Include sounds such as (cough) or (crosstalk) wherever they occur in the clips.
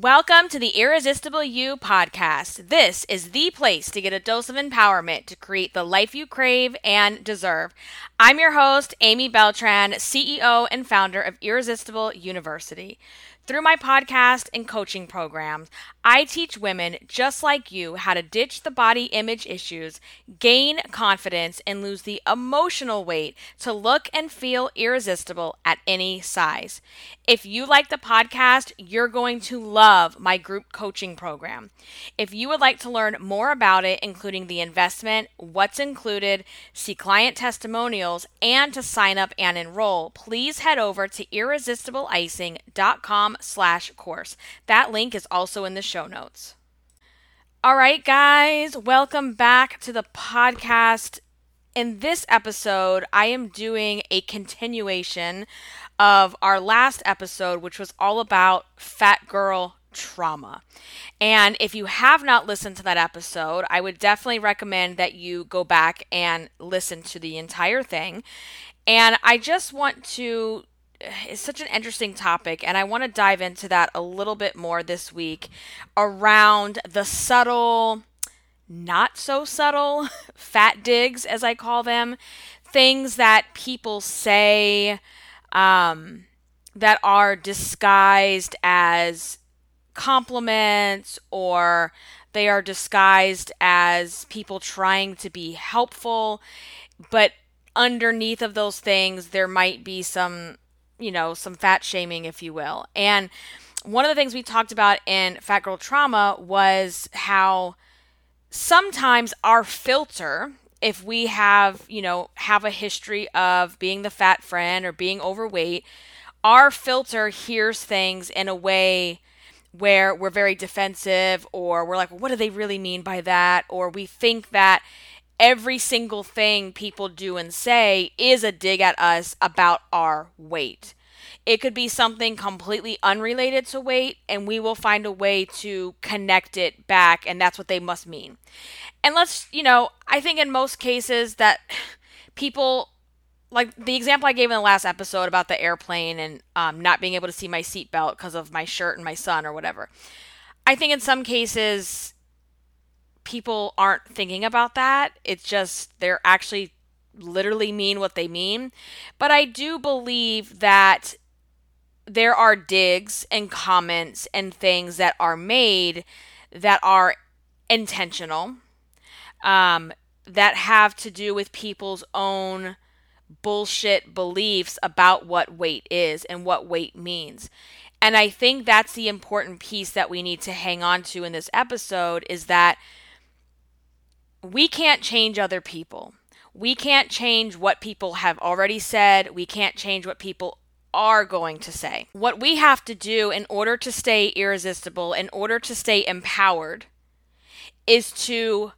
Welcome to the Irresistible You podcast. This is the place to get a dose of empowerment to create the life you crave and deserve. I'm your host, Amy Beltran, CEO and founder of Irresistible University. Through my podcast and coaching programs, I teach women just like you how to ditch the body image issues, gain confidence, and lose the emotional weight to look and feel irresistible at any size. If you like the podcast, you're going to love my group coaching program. If you would like to learn more about it, including the investment, what's included, see client testimonials, and to sign up and enroll, please head over to irresistibleicing.com slash course. That link is also in the show notes. All right, guys, welcome back to the podcast. In this episode, I am doing a continuation of our last episode, which was all about fat girl trauma. And if you have not listened to that episode, I would definitely recommend that you go back and listen to the entire thing. And I just want to is such an interesting topic, and I want to dive into that a little bit more this week around the subtle, not so subtle (laughs) fat digs, as I call them, things that people say um, that are disguised as compliments or they are disguised as people trying to be helpful, but underneath of those things, there might be some you know, some fat shaming, if you will. And one of the things we talked about in Fat Girl Trauma was how sometimes our filter, if we have, you know, have a history of being the fat friend or being overweight, our filter hears things in a way where we're very defensive or we're like, well, what do they really mean by that? Or we think that every single thing people do and say is a dig at us about our weight. It could be something completely unrelated to weight, and we will find a way to connect it back, and that's what they must mean. And let's, you know, I think in most cases that (sighs) people, like the example I gave in the last episode about the airplane and um, not being able to see my seatbelt because of my shirt and my son or whatever. I think in some cases, people aren't thinking about that. It's just they're actually literally mean what they mean. But I do believe that there are digs and comments and things that are made that are intentional, um, that have to do with people's own bullshit beliefs about what weight is and what weight means. And I think that's the important piece that we need to hang on to in this episode is that we can't change other people. We can't change what people have already said. We can't change what people are going to say. What we have to do in order to stay irresistible, in order to stay empowered, is to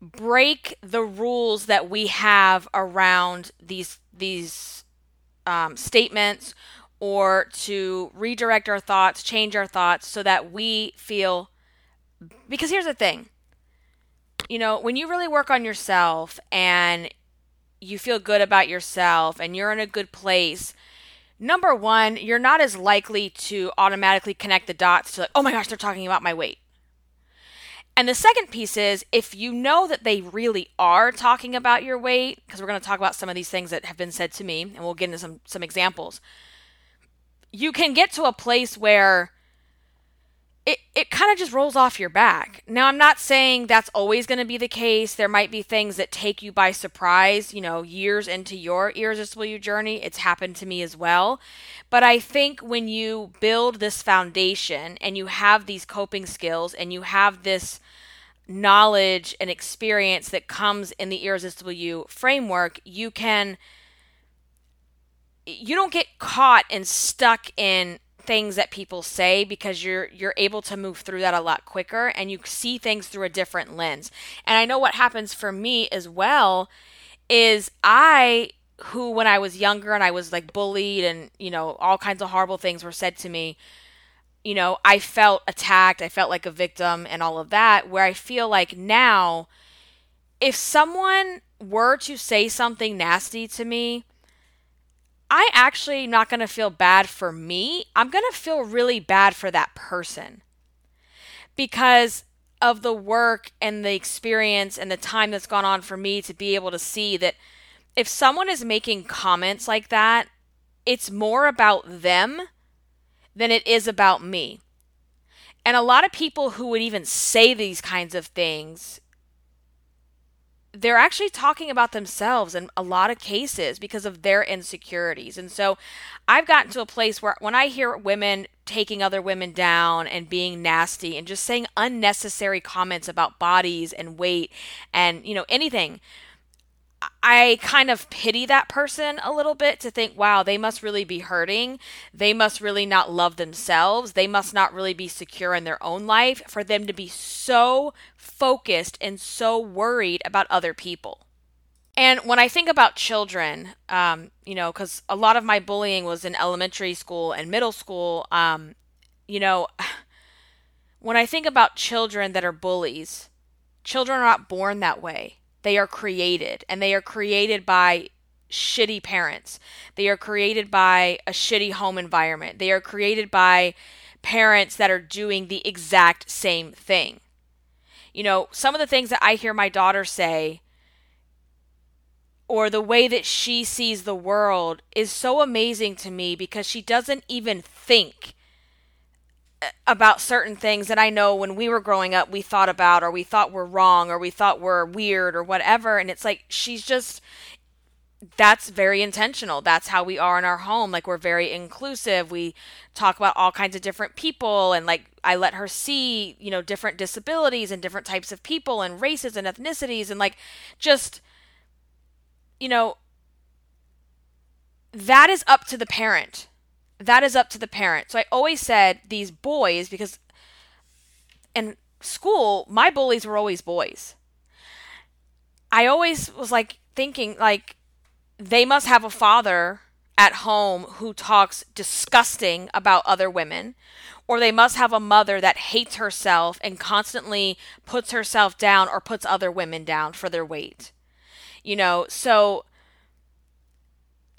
break the rules that we have around these these um, statements or to redirect our thoughts, change our thoughts so that we feel because here's the thing you know, when you really work on yourself and you feel good about yourself and you're in a good place, number one, you're not as likely to automatically connect the dots to, like, oh my gosh, they're talking about my weight. And the second piece is if you know that they really are talking about your weight, because we're going to talk about some of these things that have been said to me, and we'll get into some, some examples, you can get to a place where it, it kind of just rolls off your back. Now, I'm not saying that's always going to be the case. There might be things that take you by surprise, you know, years into your irresistible you journey. It's happened to me as well. But I think when you build this foundation and you have these coping skills and you have this knowledge and experience that comes in the irresistible you framework, you can you don't get caught and stuck in things that people say because you're you're able to move through that a lot quicker and you see things through a different lens. And I know what happens for me as well is I who when I was younger and I was like bullied and you know all kinds of horrible things were said to me, you know, I felt attacked, I felt like a victim and all of that where I feel like now if someone were to say something nasty to me, I actually not going to feel bad for me. I'm going to feel really bad for that person because of the work and the experience and the time that's gone on for me to be able to see that if someone is making comments like that, it's more about them than it is about me. And a lot of people who would even say these kinds of things they're actually talking about themselves in a lot of cases because of their insecurities. And so I've gotten to a place where when I hear women taking other women down and being nasty and just saying unnecessary comments about bodies and weight and, you know, anything, I kind of pity that person a little bit to think, wow, they must really be hurting. They must really not love themselves. They must not really be secure in their own life for them to be so focused and so worried about other people. And when I think about children, um, you know, because a lot of my bullying was in elementary school and middle school, um, you know, (sighs) when I think about children that are bullies, children are not born that way they are created, and they are created by shitty parents. They are created by a shitty home environment. They are created by parents that are doing the exact same thing. You know, some of the things that I hear my daughter say or the way that she sees the world is so amazing to me because she doesn't even think uh, about certain things that I know when we were growing up we thought about or we thought were wrong or we thought were weird or whatever. And it's like she's just that's very intentional. That's how we are in our home. Like we're very inclusive. We talk about all kinds of different people and like I let her see, you know, different disabilities and different types of people and races and ethnicities and like just you know that is up to the parent that is up to the parent. So I always said these boys because in school my bullies were always boys. I always was like thinking like they must have a father at home who talks disgusting about other women or they must have a mother that hates herself and constantly puts herself down or puts other women down for their weight. You know, so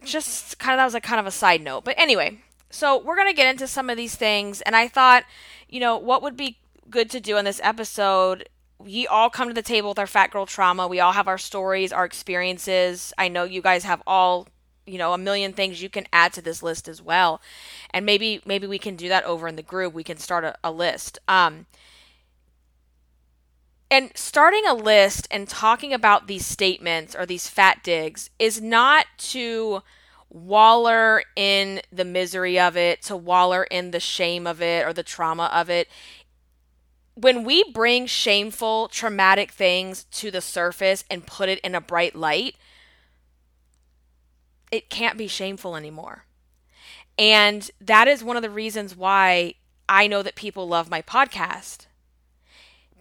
just kind of that was a kind of a side note. But anyway, so we're going to get into some of these things. And I thought, you know, what would be good to do in this episode? We all come to the table with our fat girl trauma. We all have our stories, our experiences. I know you guys have all you know a million things you can add to this list as well and maybe maybe we can do that over in the group we can start a, a list um and starting a list and talking about these statements or these fat digs is not to waller in the misery of it, to waller in the shame of it or the trauma of it. When we bring shameful, traumatic things to the surface and put it in a bright light, it can't be shameful anymore. And that is one of the reasons why I know that people love my podcast.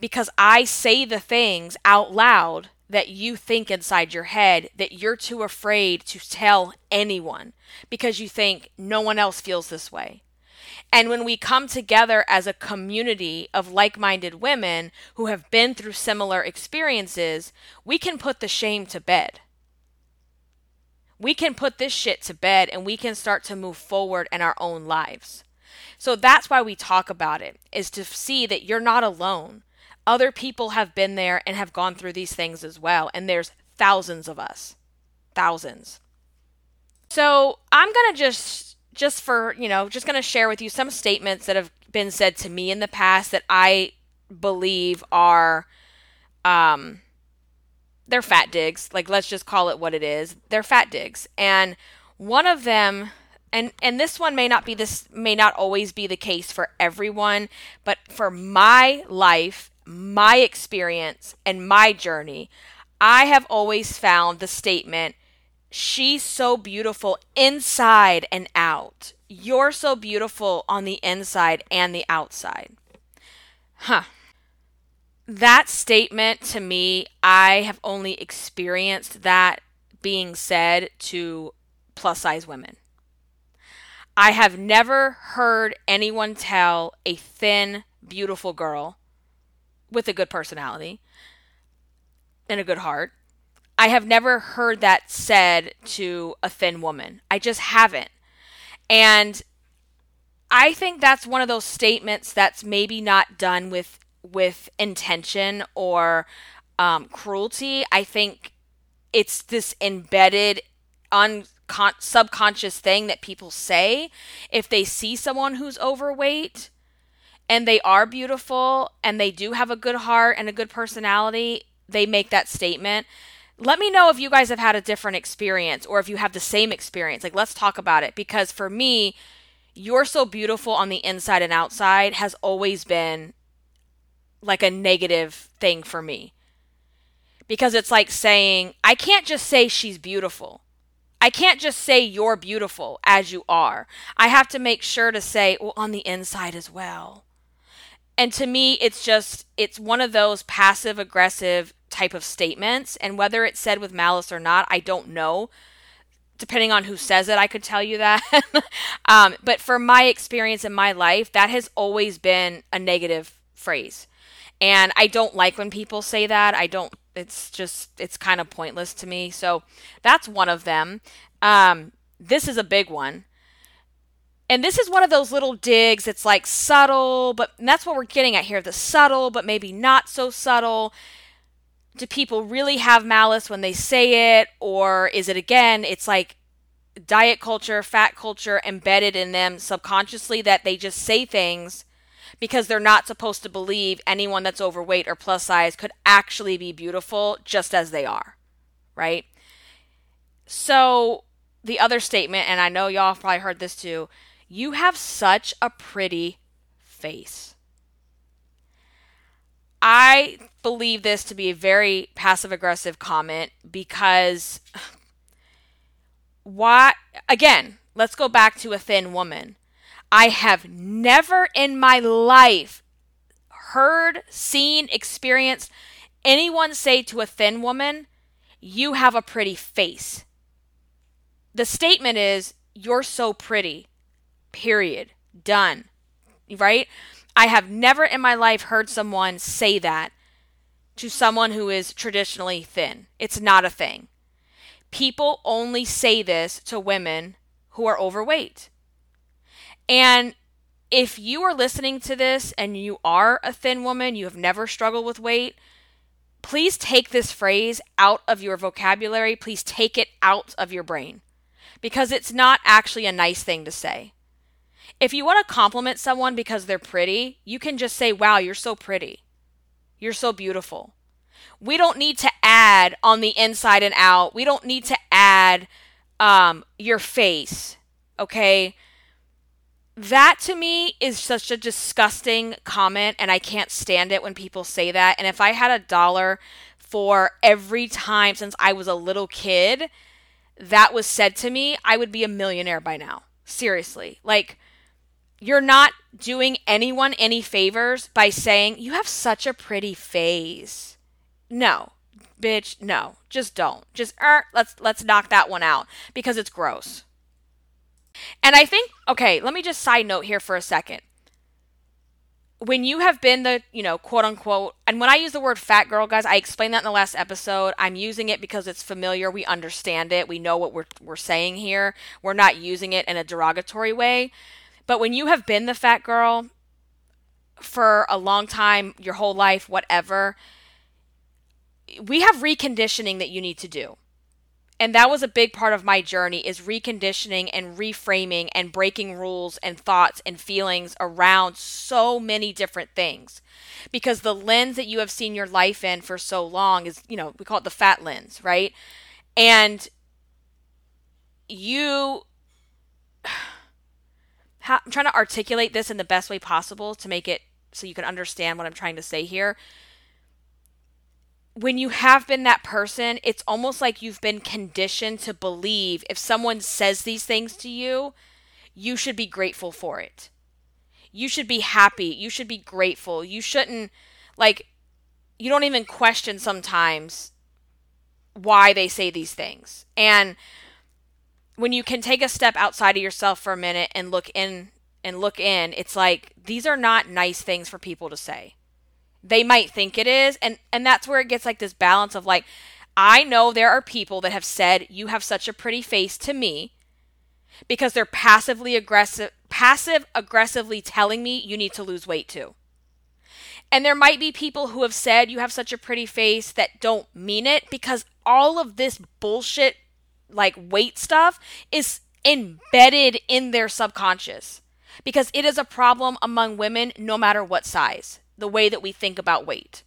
Because I say the things out loud that you think inside your head that you're too afraid to tell anyone because you think no one else feels this way. And when we come together as a community of like minded women who have been through similar experiences, we can put the shame to bed. We can put this shit to bed and we can start to move forward in our own lives. So that's why we talk about it, is to see that you're not alone other people have been there and have gone through these things as well. And there's thousands of us. Thousands. So I'm going to just, just for, you know, just going to share with you some statements that have been said to me in the past that I believe are, um, they're fat digs. Like, let's just call it what it is. They're fat digs. And one of them, and and this one may not be this may not always be the case for everyone but for my life my experience and my journey, I have always found the statement, she's so beautiful inside and out. You're so beautiful on the inside and the outside. Huh. That statement to me, I have only experienced that being said to plus size women. I have never heard anyone tell a thin, beautiful girl with a good personality and a good heart. I have never heard that said to a thin woman. I just haven't. And I think that's one of those statements that's maybe not done with with intention or um, cruelty. I think it's this embedded un subconscious thing that people say if they see someone who's overweight and they are beautiful and they do have a good heart and a good personality, they make that statement. Let me know if you guys have had a different experience or if you have the same experience. Like, let's talk about it because for me, you're so beautiful on the inside and outside has always been like a negative thing for me. Because it's like saying, I can't just say she's beautiful. I can't just say you're beautiful as you are. I have to make sure to say, well, on the inside as well. And to me, it's just, it's one of those passive aggressive type of statements. And whether it's said with malice or not, I don't know. Depending on who says it, I could tell you that. (laughs) um, but for my experience in my life, that has always been a negative phrase. And I don't like when people say that. I don't, it's just, it's kind of pointless to me. So that's one of them. Um, this is a big one. And this is one of those little digs. It's like subtle, but that's what we're getting at here the subtle, but maybe not so subtle. Do people really have malice when they say it? Or is it again, it's like diet culture, fat culture embedded in them subconsciously that they just say things because they're not supposed to believe anyone that's overweight or plus size could actually be beautiful just as they are, right? So, the other statement, and I know y'all probably heard this too you have such a pretty face. I believe this to be a very passive aggressive comment because why again, let's go back to a thin woman. I have never in my life heard, seen, experienced anyone say to a thin woman, You have a pretty face. The statement is, You're so pretty. Period. Done. Right? I have never in my life heard someone say that to someone who is traditionally thin. It's not a thing. People only say this to women who are overweight. And if you are listening to this and you are a thin woman, you have never struggled with weight, please take this phrase out of your vocabulary. Please take it out of your brain because it's not actually a nice thing to say. If you want to compliment someone because they're pretty, you can just say, Wow, you're so pretty. You're so beautiful. We don't need to add on the inside and out. We don't need to add um, your face. Okay that to me is such a disgusting comment and I can't stand it when people say that. And if I had a dollar for every time since I was a little kid that was said to me, I would be a millionaire by now. Seriously. Like you're not doing anyone any favors by saying you have such a pretty face. No. Bitch, no. Just don't. Just er, let's let's knock that one out because it's gross. And I think, okay, let me just side note here for a second. When you have been the, you know, quote unquote, and when I use the word fat girl, guys, I explained that in the last episode. I'm using it because it's familiar. We understand it. We know what we're, we're saying here. We're not using it in a derogatory way. But when you have been the fat girl for a long time, your whole life, whatever, we have reconditioning that you need to do. And that was a big part of my journey is reconditioning and reframing and breaking rules and thoughts and feelings around so many different things. Because the lens that you have seen your life in for so long is you know we call it the fat lens right? And you i'm trying to articulate this in the best way possible to make it so you can understand what i'm trying to say here when you have been that person, it's almost like you've been conditioned to believe if someone says these things to you, you should be grateful for it. You should be happy. You should be grateful. You shouldn't, like, you don't even question sometimes why they say these things. And when you can take a step outside of yourself for a minute and look in and look in, it's like these are not nice things for people to say they might think it is and and that's where it gets like this balance of like I know there are people that have said, You have such a pretty face to me because they're passively aggressive, passive aggressively telling me you need to lose weight too. And there might be people who have said you have such a pretty face that don't mean it because all of this bullshit, like weight stuff, is embedded in their subconscious because it is a problem among women no matter what size, the way that we think about weight.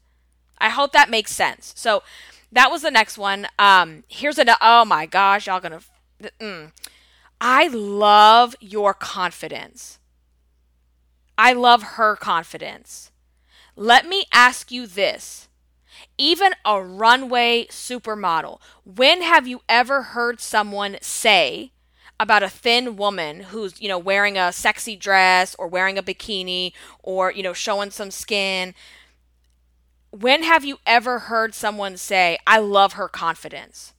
I hope that makes sense. So that was the next one. Um, here's a oh my gosh, y'all gonna. Mm. I love your confidence. I love her confidence. Let me ask you this. Even a runway supermodel, when have you ever heard someone say about a thin woman who's, you know, wearing a sexy dress or wearing a bikini or, you know, showing some skin? When have you ever heard someone say, I love her confidence?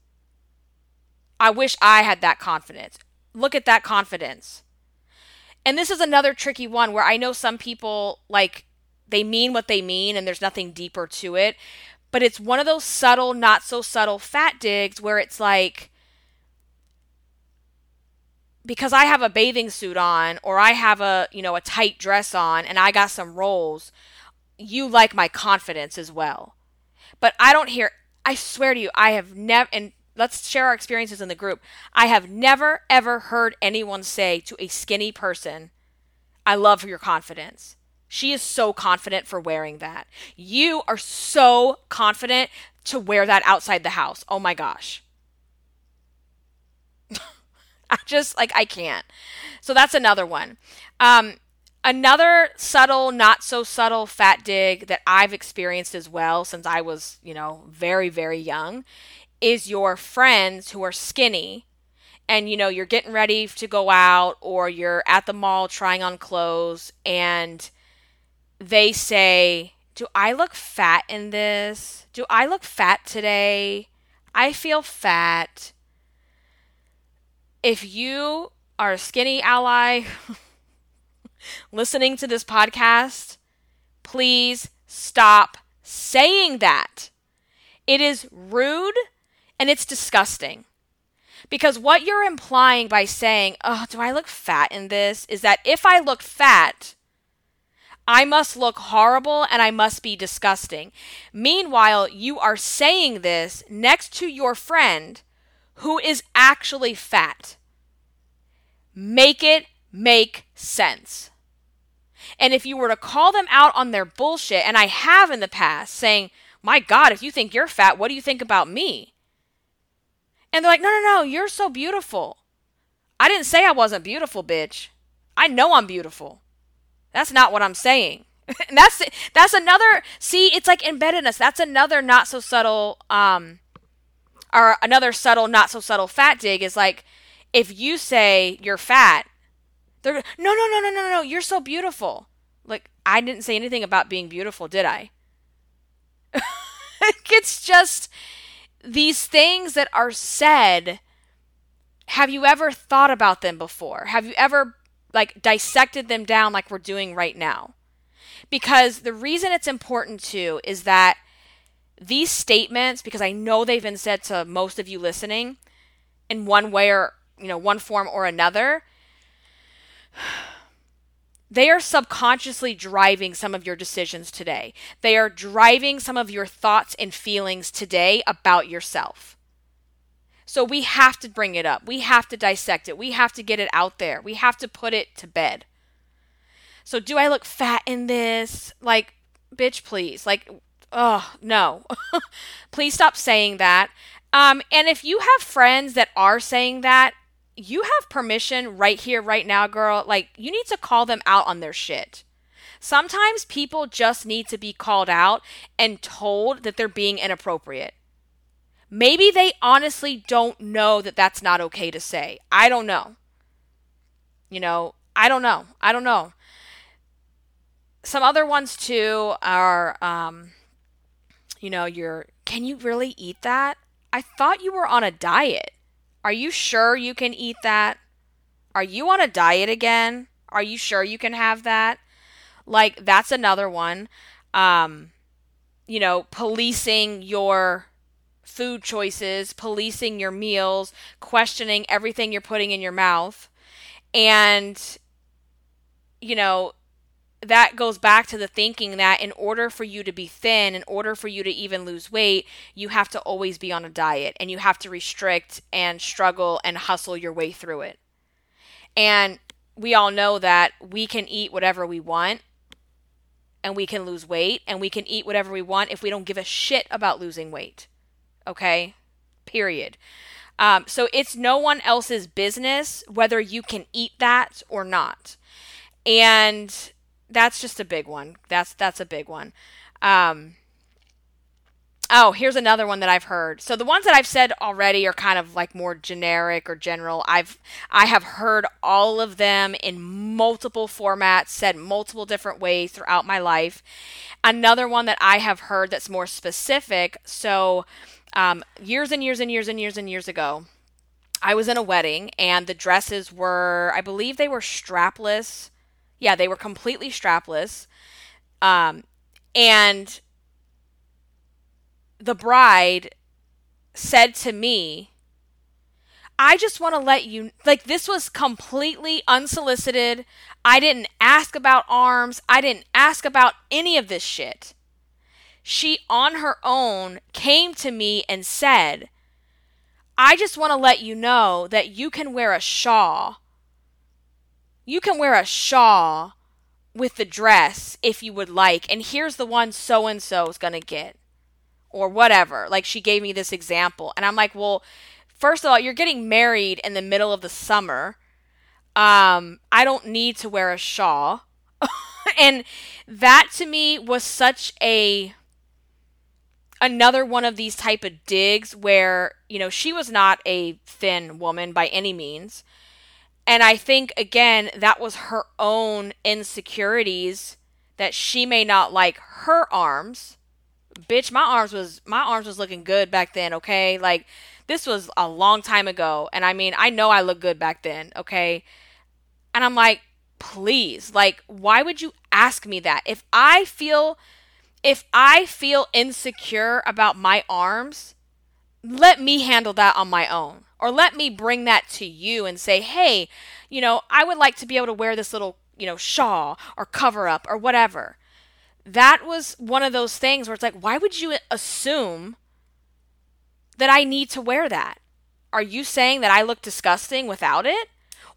I wish I had that confidence. Look at that confidence. And this is another tricky one where I know some people like they mean what they mean and there's nothing deeper to it. But it's one of those subtle, not so subtle fat digs where it's like, because I have a bathing suit on or I have a, you know, a tight dress on and I got some rolls, you like my confidence as well. But I don't hear I swear to you, I have never and let's share our experiences in the group. I have never ever heard anyone say to a skinny person, I love your confidence. She is so confident for wearing that. You are so confident to wear that outside the house. Oh my gosh. (laughs) I just like I can't. So that's another one. Um, another subtle, not so subtle fat dig that I've experienced as well since I was, you know, very very young is your friends who are skinny and you know you're getting ready to go out or you're at the mall trying on clothes and they say, Do I look fat in this? Do I look fat today? I feel fat. If you are a skinny ally (laughs) listening to this podcast, please stop saying that. It is rude and it's disgusting. Because what you're implying by saying, Oh, do I look fat in this? is that if I look fat, I must look horrible and I must be disgusting. Meanwhile, you are saying this next to your friend who is actually fat. Make it make sense. And if you were to call them out on their bullshit, and I have in the past, saying, My God, if you think you're fat, what do you think about me? And they're like, No, no, no, you're so beautiful. I didn't say I wasn't beautiful, bitch. I know I'm beautiful. That's not what I'm saying. and (laughs) that's that's another see, it's like embeddedness. That's another not so subtle um or another subtle, not so subtle fat dig is like if you say you're fat, they're no no no no no no, you're so beautiful. Like I didn't say anything about being beautiful, did I? (laughs) it's just these things that are said have you ever thought about them before? Have you ever like dissected them down like we're doing right now. Because the reason it's important too is that these statements, because I know they've been said to most of you listening in one way or, you know, one form or another, (sighs) they are subconsciously driving some of your decisions today. They are driving some of your thoughts and feelings today about yourself. So we have to bring it up. We have to dissect it. We have to get it out there. We have to put it to bed. So do I look fat in this? Like, bitch, please. Like, oh, no. (laughs) please stop saying that. Um, and if you have friends that are saying that, you have permission right here, right now, girl. Like, you need to call them out on their shit. Sometimes people just need to be called out and told that they're being inappropriate. Maybe they honestly don't know that that's not okay to say. I don't know. You know, I don't know. I don't know. Some other ones too are, um, you know, you're, can you really eat that? I thought you were on a diet. Are you sure you can eat that? Are you on a diet again? Are you sure you can have that? Like, that's another one. Um, you know, policing your food choices, policing your meals, questioning everything you're putting in your mouth. And, you know, that goes back to the thinking that in order for you to be thin, in order for you to even lose weight, you have to always be on a diet and you have to restrict and struggle and hustle your way through it. And we all know that we can eat whatever we want and we can lose weight and we can eat whatever we want if we don't give a shit about losing weight. Okay? Period. Um, so it's no one else's business whether you can eat that or not. And that's just a big one. That's that's a big one. Um, oh, here's another one that I've heard. So the ones that I've said already are kind of like more generic or general. I've I have heard all of them in multiple formats, said multiple different ways throughout my life. Another one that I have heard that's more specific. So um, years and years and years and years and years ago. I was in a wedding and the dresses were, I believe they were strapless yeah, they were completely strapless. Um, and the bride said to me, I just want to let you like this was completely unsolicited. I didn't ask about arms. I didn't ask about any of this shit. She on her own came to me and said, I just want to let you know that you can wear a shawl you can wear a shawl with the dress if you would like, and here's the one so and so is going to get, or whatever. Like she gave me this example, and I'm like, well, first of all, you're getting married in the middle of the summer. Um, I don't need to wear a shawl. (laughs) and that to me was such a another one of these type of digs where you know she was not a thin woman by any means and I think, again, that was her own insecurities that she may not like her arms. Bitch, my arms was my arms was looking good back then, okay? Like this was a long time ago. And I mean, I know I look good back then, okay? And I'm like, please, like, why would you ask me that? If I feel if I feel insecure about my arms, let me handle that on my own. Or let me bring that to you and say, hey, you know, I would like to be able to wear this little, you know, shawl or cover up or whatever. That was one of those things where it's like, why would you assume that I need to wear that? Are you saying that I look disgusting without it?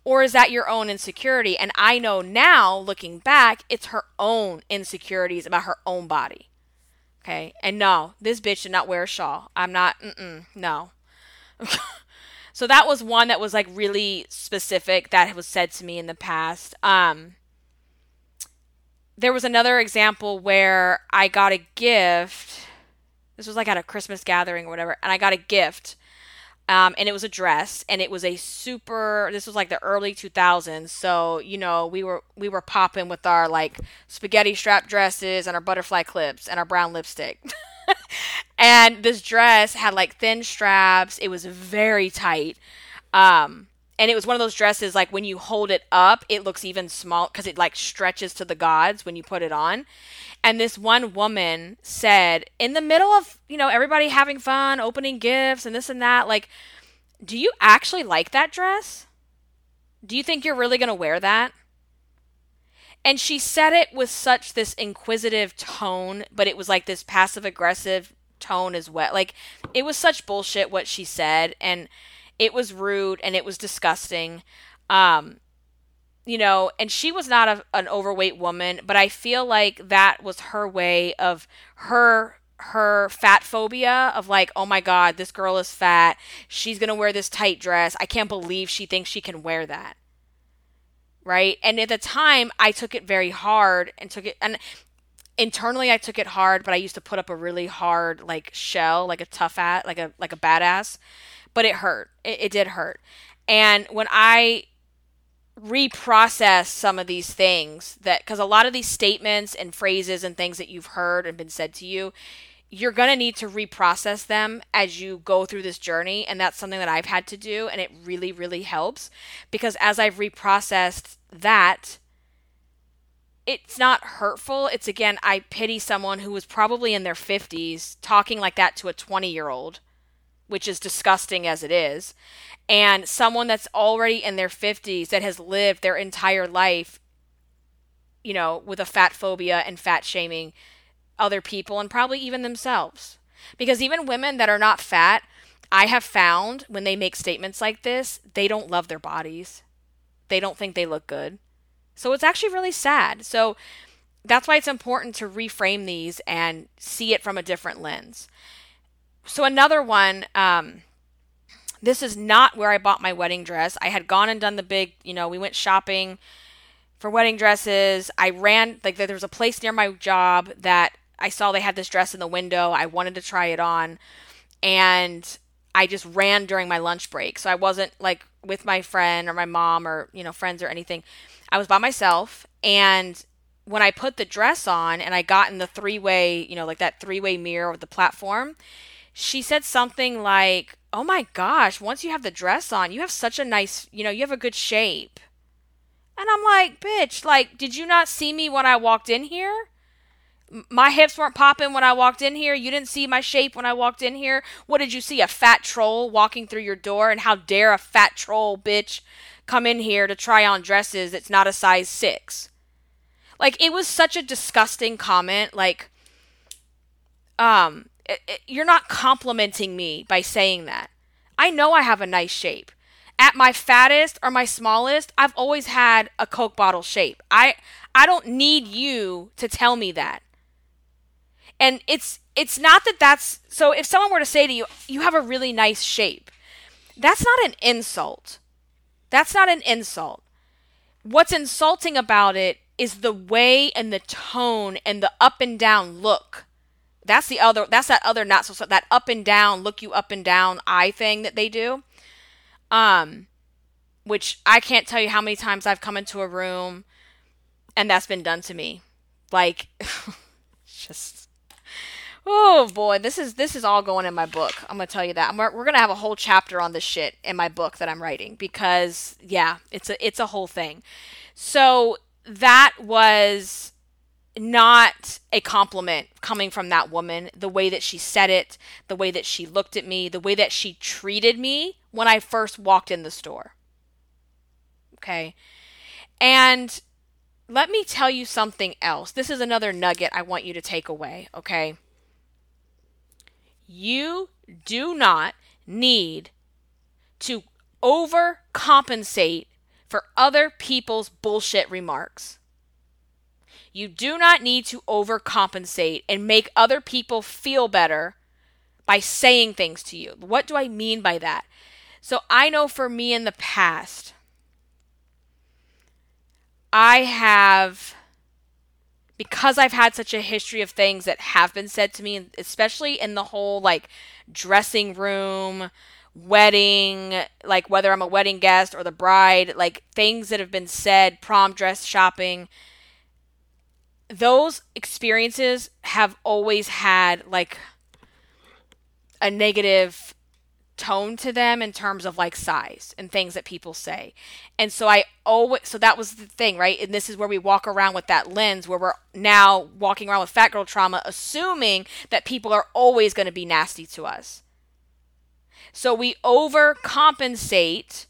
Or is that your own insecurity? And I know now, looking back, it's her own insecurities about her own body. Okay. And no, this bitch did not wear a shawl. I'm not, mm-mm, no. (laughs) So that was one that was like really specific that was said to me in the past. Um, there was another example where I got a gift. This was like at a Christmas gathering or whatever, and I got a gift. Um, and it was a dress, and it was a super. This was like the early 2000s, so you know we were we were popping with our like spaghetti strap dresses and our butterfly clips and our brown lipstick. (laughs) and this dress had like thin straps. It was very tight. Um, and it was one of those dresses like when you hold it up, it looks even small because it like stretches to the gods when you put it on. And this one woman said, in the middle of, you know, everybody having fun, opening gifts and this and that, like, do you actually like that dress? Do you think you're really going to wear that? And she said it with such this inquisitive tone, but it was like this passive aggressive tone as well. Like it was such bullshit what she said and it was rude and it was disgusting. Um you know, and she was not a, an overweight woman, but I feel like that was her way of her her fat phobia of like, oh my god, this girl is fat. She's to wear this tight dress. I can't believe she thinks she can wear that right? And at the time, I took it very hard and took it, and internally I took it hard, but I used to put up a really hard like shell, like a tough at, like a like a badass, but it hurt. It, it did hurt. And when I reprocess some of these things that because a lot of these statements and phrases and things that you've heard and been said to you you're going to need to reprocess them as you go through this journey. And that's something that I've had to do. And it really, really helps because as I've reprocessed that, it's not hurtful. It's again, I pity someone who was probably in their 50s talking like that to a 20 year old. Which is disgusting as it is, and someone that's already in their 50s that has lived their entire life, you know, with a fat phobia and fat shaming other people and probably even themselves. Because even women that are not fat, I have found when they make statements like this, they don't love their bodies. They don't think they look good. So it's actually really sad. So that's why it's important to reframe these and see it from a different lens. So another one, um, this is not where I bought my wedding dress. I had gone and done the big, you know, we went shopping for wedding dresses. I ran like there was a place near my job that I saw they had this dress in the window. I wanted to try it on and I just ran during my lunch break. So I wasn't like with my friend or my mom or, you know, friends or anything. I was by myself and when I put the dress on and I got in the three way, you know, like that three way mirror with the platform, she said something like, Oh my gosh, once you have the dress on, you have such a nice, you know, you have a good shape. And I'm like, Bitch, like, did you not see me when I walked in here? My hips weren't popping when I walked in here. You didn't see my shape when I walked in here. What did you see? A fat troll walking through your door? And how dare a fat troll bitch come in here to try on dresses that's not a size six? Like it was such a disgusting comment. Like, um, Eh, eh, you're not complimenting me by saying that. I know I have a nice shape. At my fattest or my smallest, I've always had a Coke bottle shape. I I don't need you to tell me that. And it's it's not that that's so if someone were to say to you, you have a really nice shape. That's not an insult. That's not an insult. What's insulting about it is the way and the tone and the up and down look. That's the other that's that other not so that up and down, look you up and down eye thing that they do. Um which I can't tell you how many times I've come into a room and that's been done to me. Like (laughs) just Oh boy, this is this is all going in my book. I'm gonna tell you that. I'm, we're gonna have a whole chapter on this shit in my book that I'm writing because yeah, it's a it's a whole thing. So that was not a compliment coming from that woman. The way that she said it, the way that she looked at me, the way that she treated me when I first walked in the store. Okay. And let me tell you something else. This is another nugget I want you to take away. Okay. You do not need to overcompensate for other people's bullshit remarks. You do not need to overcompensate and make other people feel better by saying things to you. What do I mean by that? So I know for me in the past, I have, because I've had such a history of things that have been said to me, especially in the whole like dressing room, wedding, like whether I'm a wedding guest or the bride, like things that have been said, prom dress shopping. Those experiences have always had like a negative tone to them in terms of like size and things that people say. And so I always so that was the thing, right? And this is where we walk around with that lens where we're now walking around with fat girl trauma assuming that people are always going to be nasty to us. So we overcompensate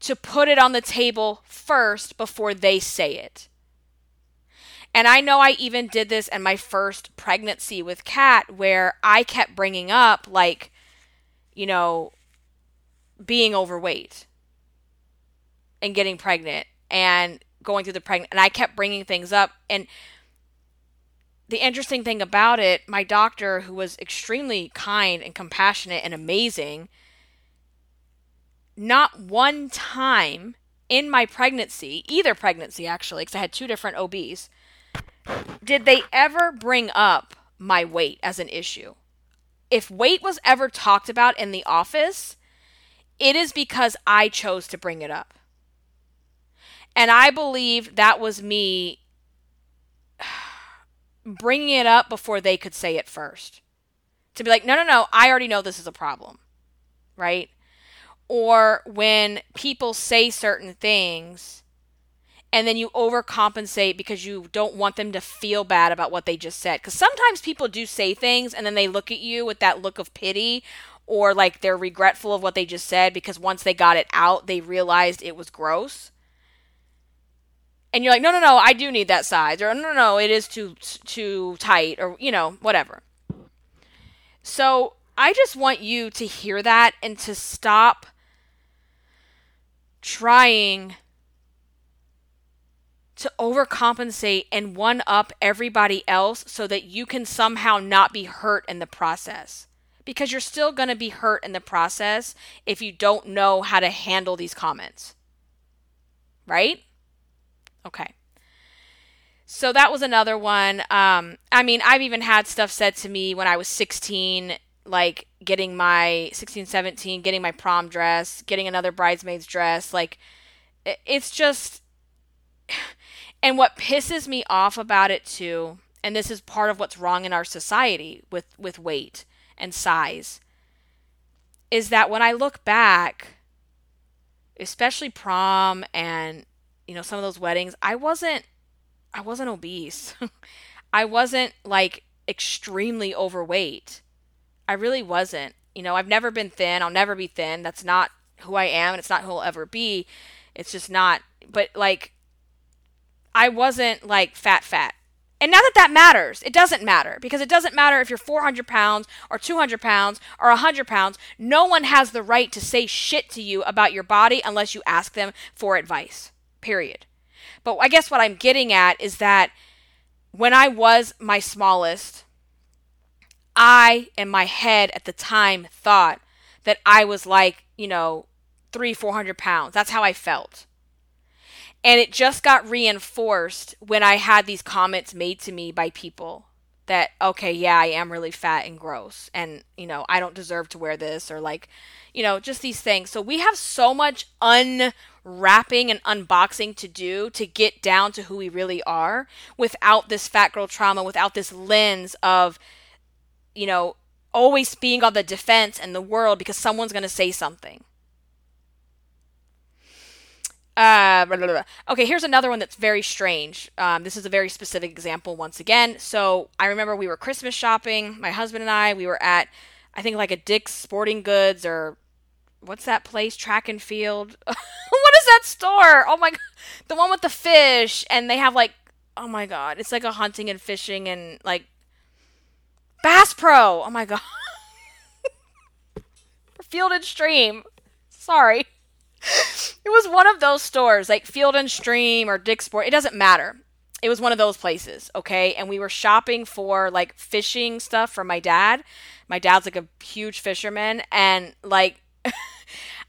to put it on the table first before they say it. And I know I even did this in my first pregnancy with Kat, where I kept bringing up, like, you know, being overweight and getting pregnant and going through the pregnant. And I kept bringing things up. And the interesting thing about it, my doctor, who was extremely kind and compassionate and amazing, not one time in my pregnancy, either pregnancy actually, because I had two different OBs, did they ever bring up my weight as an issue. If weight was ever talked about in the office, it is because I chose to bring it up. And I believe that was me (sighs) bringing it up before they could say it first. To be like, no, no, no, I already know this is a problem, right? Or when people say certain things and then you overcompensate because you don't want them to feel bad about what they just said. Because sometimes people do say things and then they look at you with that look of pity or like they're regretful of what they just said because once they got it out, they realized it was gross. And you're like, no, no, no, I do need that size, or no, no, no, it is too too tight, or you know, whatever. So I just want you to hear that and to stop trying to overcompensate and one up everybody else so that you can somehow not be hurt in the process. Because you're still going to be hurt in the process if you don't know how to handle these comments. Right? Okay. So that was another one. Um, I mean, I've even had stuff said to me when I was 16 like getting my 16 17 getting my prom dress getting another bridesmaid's dress like it's just and what pisses me off about it too and this is part of what's wrong in our society with with weight and size is that when i look back especially prom and you know some of those weddings i wasn't i wasn't obese (laughs) i wasn't like extremely overweight I really wasn't. You know, I've never been thin. I'll never be thin. That's not who I am, and it's not who I'll ever be. It's just not. But like, I wasn't like fat, fat. And not that that matters. It doesn't matter because it doesn't matter if you're 400 pounds or 200 pounds or 100 pounds. No one has the right to say shit to you about your body unless you ask them for advice. Period. But I guess what I'm getting at is that when I was my smallest, I, in my head at the time, thought that I was like, you know, three, 400 pounds. That's how I felt. And it just got reinforced when I had these comments made to me by people that, okay, yeah, I am really fat and gross. And, you know, I don't deserve to wear this or like, you know, just these things. So we have so much unwrapping and unboxing to do to get down to who we really are without this fat girl trauma, without this lens of, you know, always being on the defense in the world because someone's going to say something. Uh, blah, blah, blah. Okay, here's another one that's very strange. Um, this is a very specific example once again. So I remember we were Christmas shopping, my husband and I. We were at, I think, like a Dick's Sporting Goods or what's that place? Track and Field. (laughs) what is that store? Oh my god, the one with the fish, and they have like, oh my god, it's like a hunting and fishing and like Bass Pro. Oh my god. (laughs) Field and Stream. Sorry. (laughs) It was one of those stores, like Field and Stream or Dick's Sport. It doesn't matter. It was one of those places, okay? And we were shopping for like fishing stuff for my dad. My dad's like a huge fisherman and like (laughs)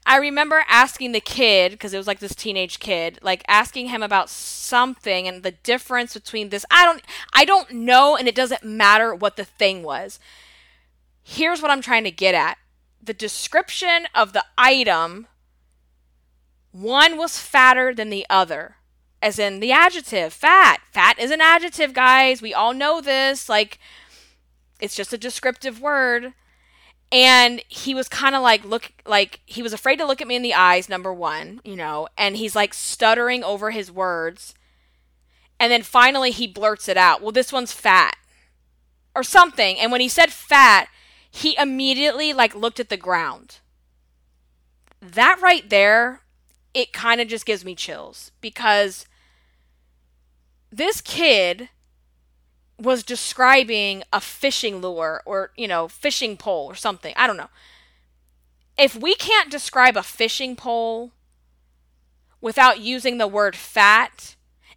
I remember asking the kid because it was like this teenage kid, like asking him about something and the difference between this. I don't I don't know and it doesn't matter what the thing was. Here's what I'm trying to get at. The description of the item one was fatter than the other. As in the adjective, fat. Fat is an adjective, guys. We all know this. Like it's just a descriptive word and he was kind of like look like he was afraid to look at me in the eyes number 1 you know and he's like stuttering over his words and then finally he blurts it out well this one's fat or something and when he said fat he immediately like looked at the ground that right there it kind of just gives me chills because this kid was describing a fishing lure or, you know, fishing pole or something. I don't know. If we can't describe a fishing pole without using the word fat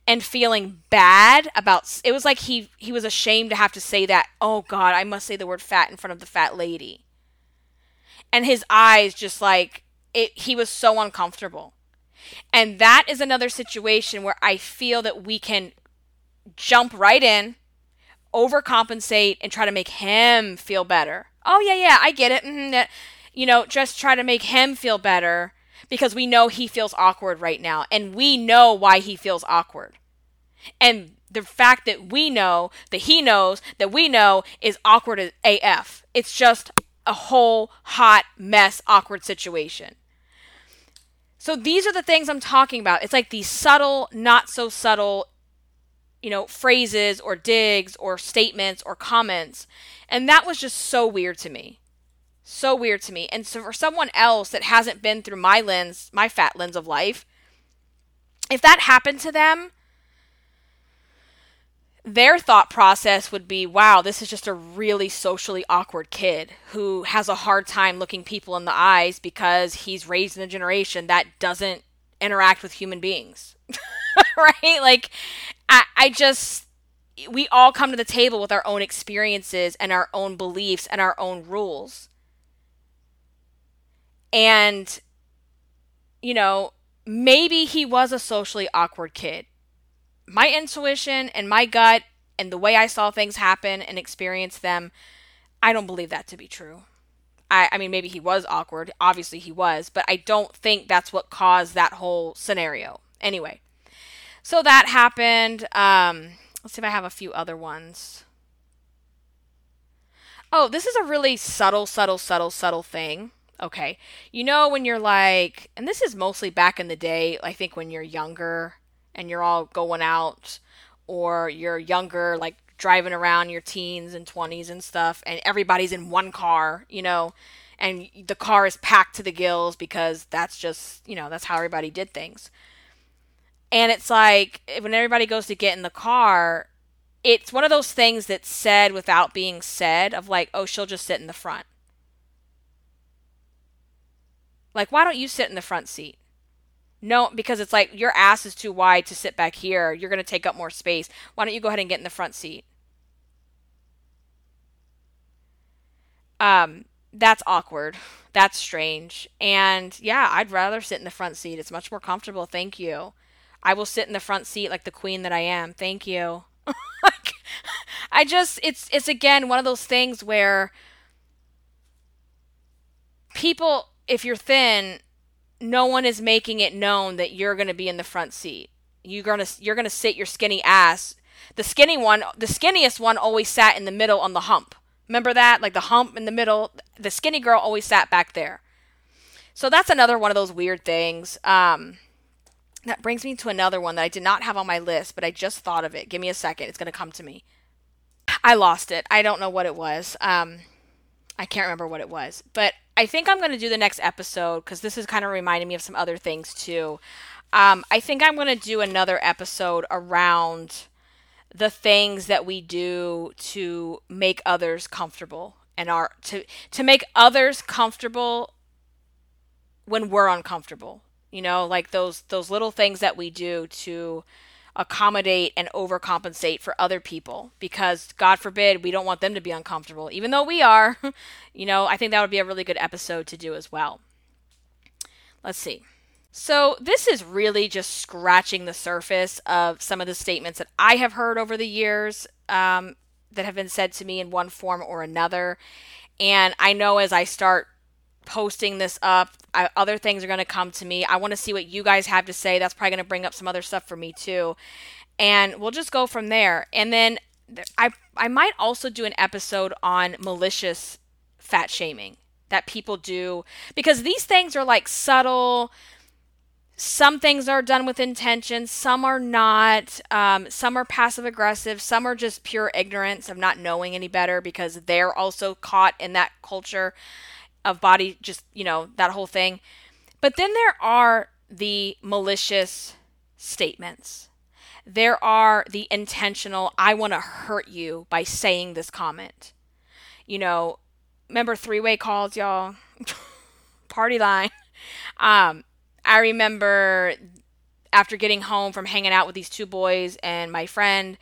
and feeling bad about it was like he he was ashamed to have to say that, "Oh god, I must say the word fat in front of the fat lady." And his eyes just like it he was so uncomfortable. And that is another situation where I feel that we can jump right in overcompensate and try to make him feel better. Oh, yeah, yeah, I get it. Mm-hmm. You know, just try to make him feel better because we know he feels awkward right now and we know why he feels awkward. And the fact that we know that he knows that we know is awkward as AF. It's just a whole hot mess, awkward situation. So these are the things I'm talking about. It's like these subtle, not so subtle you know, phrases or digs or statements or comments. And that was just so weird to me. So weird to me. And so for someone else that hasn't been through my lens, my fat lens of life, if that happened to them, their thought process would be wow, this is just a really socially awkward kid who has a hard time looking people in the eyes because he's raised in a generation that doesn't interact with human beings. (laughs) right? Like, I, I just, we all come to the table with our own experiences and our own beliefs and our own rules. And, you know, maybe he was a socially awkward kid my intuition and my gut and the way I saw things happen and experience them, I don't believe that to be true. I, I mean, maybe he was awkward. Obviously, he was, but I don't think that's what caused that whole scenario. Anyway, so that happened. Um, let's see if I have a few other ones. Oh, this is a really subtle, subtle, subtle, subtle thing. Okay. You know, when you're like, and this is mostly back in the day, I think when you're younger and you're all going out or you're younger like driving around your teens and 20s and stuff and everybody's in one car you know and the car is packed to the gills because that's just you know that's how everybody did things. And it's like when everybody goes to get in the car it's one of those things that's said without being said of like oh she'll just sit in the front. Like why don't you sit in the front seat no, because it's like your ass is too wide to sit back here. You're going to take up more space. Why don't you go ahead and get in the front seat? Um, that's awkward. That's strange. And yeah, I'd rather sit in the front seat. It's much more comfortable. Thank you. I will sit in the front seat like the queen that I am. Thank you. (laughs) I just it's it's again one of those things where people if you're thin no one is making it known that you're going to be in the front seat. You're going to you're going to sit your skinny ass. The skinny one, the skinniest one always sat in the middle on the hump. Remember that? Like the hump in the middle, the skinny girl always sat back there. So that's another one of those weird things. Um, that brings me to another one that I did not have on my list, but I just thought of it. Give me a second. It's going to come to me. I lost it. I don't know what it was. Um, I can't remember what it was, but I think I'm going to do the next episode because this is kind of reminding me of some other things too. Um, I think I'm going to do another episode around the things that we do to make others comfortable and are to to make others comfortable when we're uncomfortable. You know, like those those little things that we do to accommodate and overcompensate for other people because god forbid we don't want them to be uncomfortable even though we are. (laughs) You know i think that would be a really good episode to do as well. Let's see. So this is really just scratching the surface of some of the statements that i have heard over the years um, that have been said to me in one form or another. And i know as i start posting this up. I, other things are going to come to me. I want to see what you guys have to say. That's probably going to bring up some other stuff for me too. And we'll just go from there. And then I I might also do an episode on malicious fat shaming that people do because these things are like subtle some things are done with intention some are not um, some are passive aggressive some are just pure ignorance of not knowing any better because they're also caught in that culture of body, just, you know, that whole thing. But then there are the malicious statements. There are the intentional, I want to hurt you by saying this comment. You know, remember three way calls, y'all? (laughs) Party line. Um, I remember after getting home from hanging out with these two boys and my friend,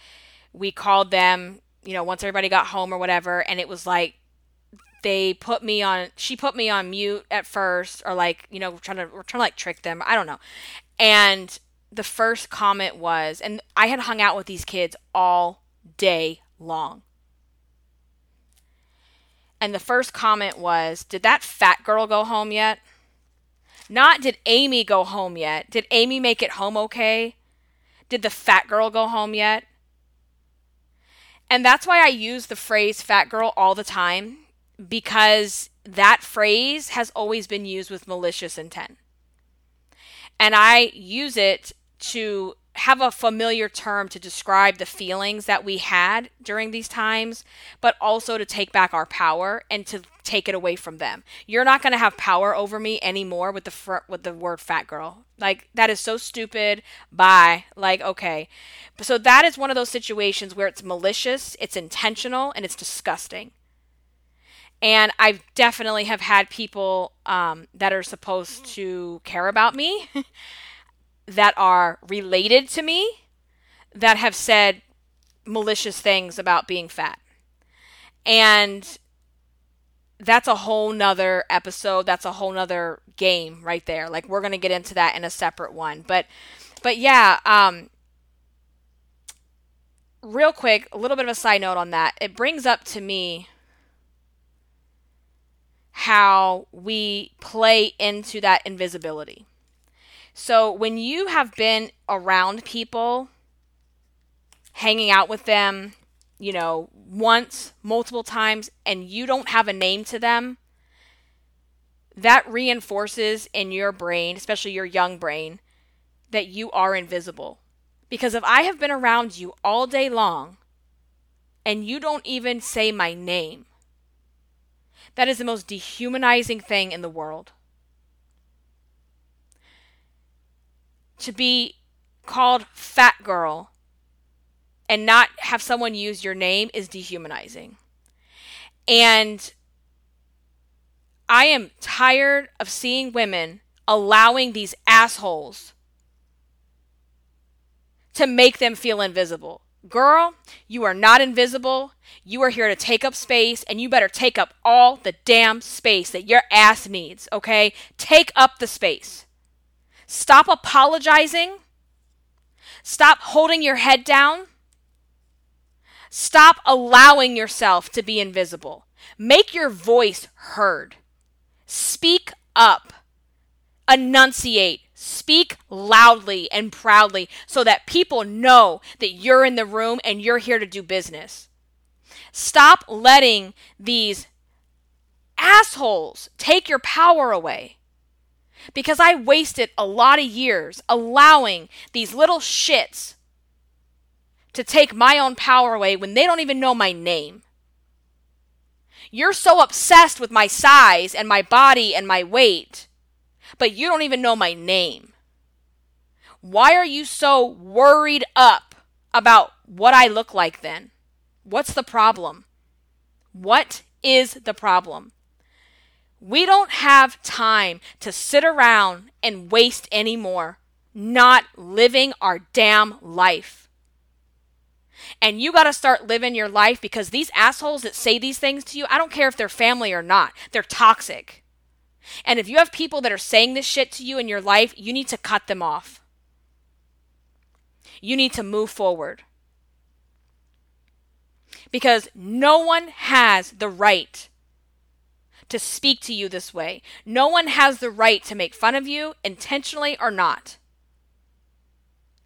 we called them, you know, once everybody got home or whatever, and it was like they put me on she put me on mute at first or like you know trying to we're trying to like trick them. I don't know. And the first comment was and i had hung out with these kids all day long. And the first comment was did that fat girl go home yet? Not did amy go home yet? Did amy make it home okay? Did the fat girl go home yet? And that's why i use the phrase fat girl all the time because that phrase has always been used with malicious intent. And I use it to have a familiar term to describe the feelings that we had during these times, but also to take back our power and to take it away from them. You're not going to have power over me anymore with the fr- with the word fat girl. Like that is so stupid. Bye. Like okay. So that is one of those situations where it's malicious, it's intentional, and it's disgusting. And I definitely have had people um, that are supposed to care about me (laughs) that are related to me that have said malicious things about being fat. And that's a whole nother episode. That's a whole nother game right there. Like we're gonna get into that in a separate one. But but yeah, um real quick, a little bit of a side note on that. It brings up to me how we play into that invisibility. So when you have been around people, hanging out with them, you know, once, multiple times, and you don't have a name to them, that reinforces in your brain, especially your young brain, that you are invisible. Because if I have been around you all day long and you don't even say my name, that is the most dehumanizing thing in the world. to be called fat girl and not have someone use your name is dehumanizing. And I am tired of seeing women allowing these assholes to make them feel invisible. Girl, you are not invisible. You are here to take up space, and you better take up all the damn space that your ass needs, okay? Take up the space. Stop apologizing. Stop holding your head down. Stop allowing yourself to be invisible. Make your voice heard. Speak up. Enunciate. Speak loudly and proudly so that people know that you're in the room and you're here to do business. Stop letting these assholes take your power away because I wasted a lot of years allowing these little shits to take my own power away when they don't even know my name. You're so obsessed with my size and my body and my weight, but you don't even know my name. Why are you so worried up about what I look like then? What's the problem? What is the problem? We don't have time to sit around and waste anymore not living our damn life. And you got to start living your life because these assholes that say these things to you, I don't care if they're family or not, they're toxic. And if you have people that are saying this shit to you in your life, you need to cut them off. You need to move forward. Because no one has the right to speak to you this way. No one has the right to make fun of you, intentionally or not.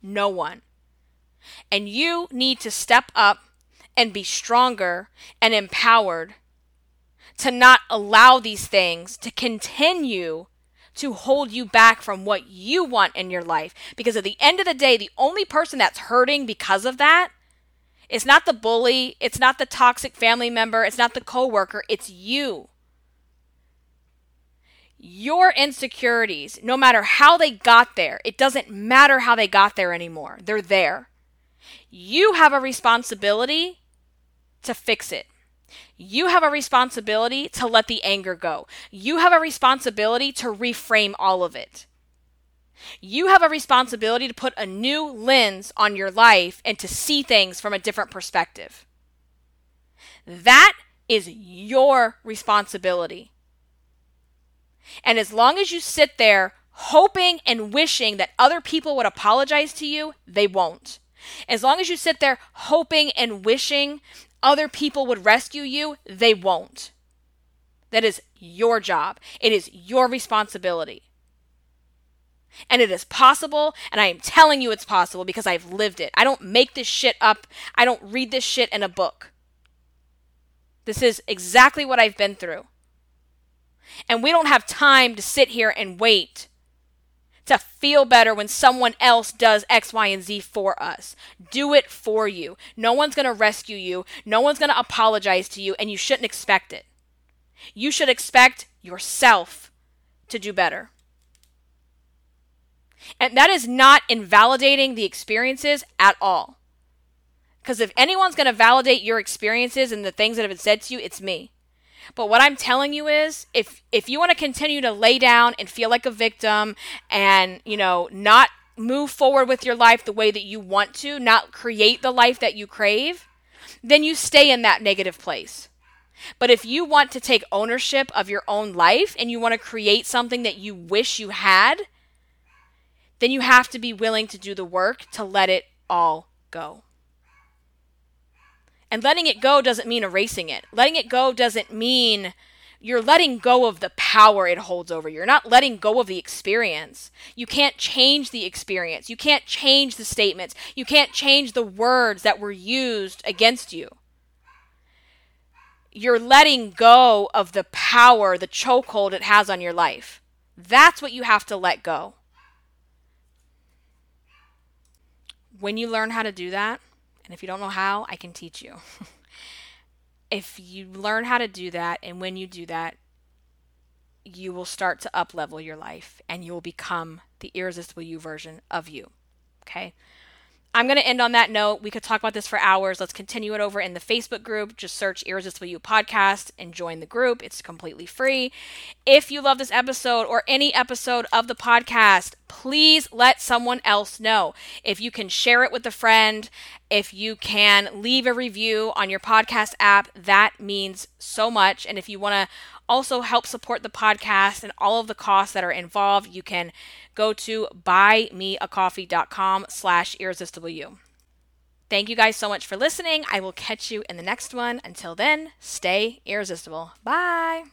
No one. And you need to step up and be stronger and empowered to not allow these things to continue to hold you back from what you want in your life. Because at the end of the day, the only person that's hurting because of that is not the bully, it's not the toxic family member, it's not the coworker, it's you your insecurities, no matter how they got there, it doesn't matter how they got there anymore. They're there. You have a responsibility to fix it. You have a responsibility to let the anger go. You have a responsibility to reframe all of it. You have a responsibility to put a new lens on your life and to see things from a different perspective. That is your responsibility. And as long as you sit there hoping and wishing that other people would apologize to you, they won't. As long as you sit there hoping and wishing other people would rescue you, they won't. That is your job. It is your responsibility. And it is possible, and I am telling you it's possible because I've lived it. I don't make this shit up. I don't read this shit in a book. This is exactly what I've been through. And we don't have time to sit here and wait to feel better when someone else does X, Y, and Z for us. Do it for you. No one's going to rescue you. No one's going to apologize to you, and you shouldn't expect it. You should expect yourself to do better. And that is not invalidating the experiences at all. Because if anyone's going to validate your experiences and the things that have been said to you, it's me. But what I'm telling you is if if you want to continue to lay down and feel like a victim and, you know, not move forward with your life the way that you want to, not create the life that you crave, then you stay in that negative place. But if you want to take ownership of your own life and you want to create something that you wish you had, then you have to be willing to do the work to let it all go. And letting it go doesn't mean erasing it. Letting it go doesn't mean you're letting go of the power it holds over you. You're not letting go of the experience. You can't change the experience. You can't change the statements. You can't change the words that were used against you. You're letting go of the power, the chokehold it has on your life. That's what you have to let go. When you learn how to do that, and if you don't know how, I can teach you. (laughs) if you learn how to do that, and when you do that, you will start to up level your life and you will become the irresistible you version of you. Okay. I'm going to end on that note. We could talk about this for hours. Let's continue it over in the Facebook group. Just search Irresistible You Podcast and join the group. It's completely free. If you love this episode or any episode of the podcast, please let someone else know. If you can share it with a friend, if you can leave a review on your podcast app, that means so much. And if you want to also help support the podcast and all of the costs that are involved, you can go to buymeacoffee.com slash irresistible you. Thank you guys so much for listening. I will catch you in the next one. Until then, stay irresistible. Bye.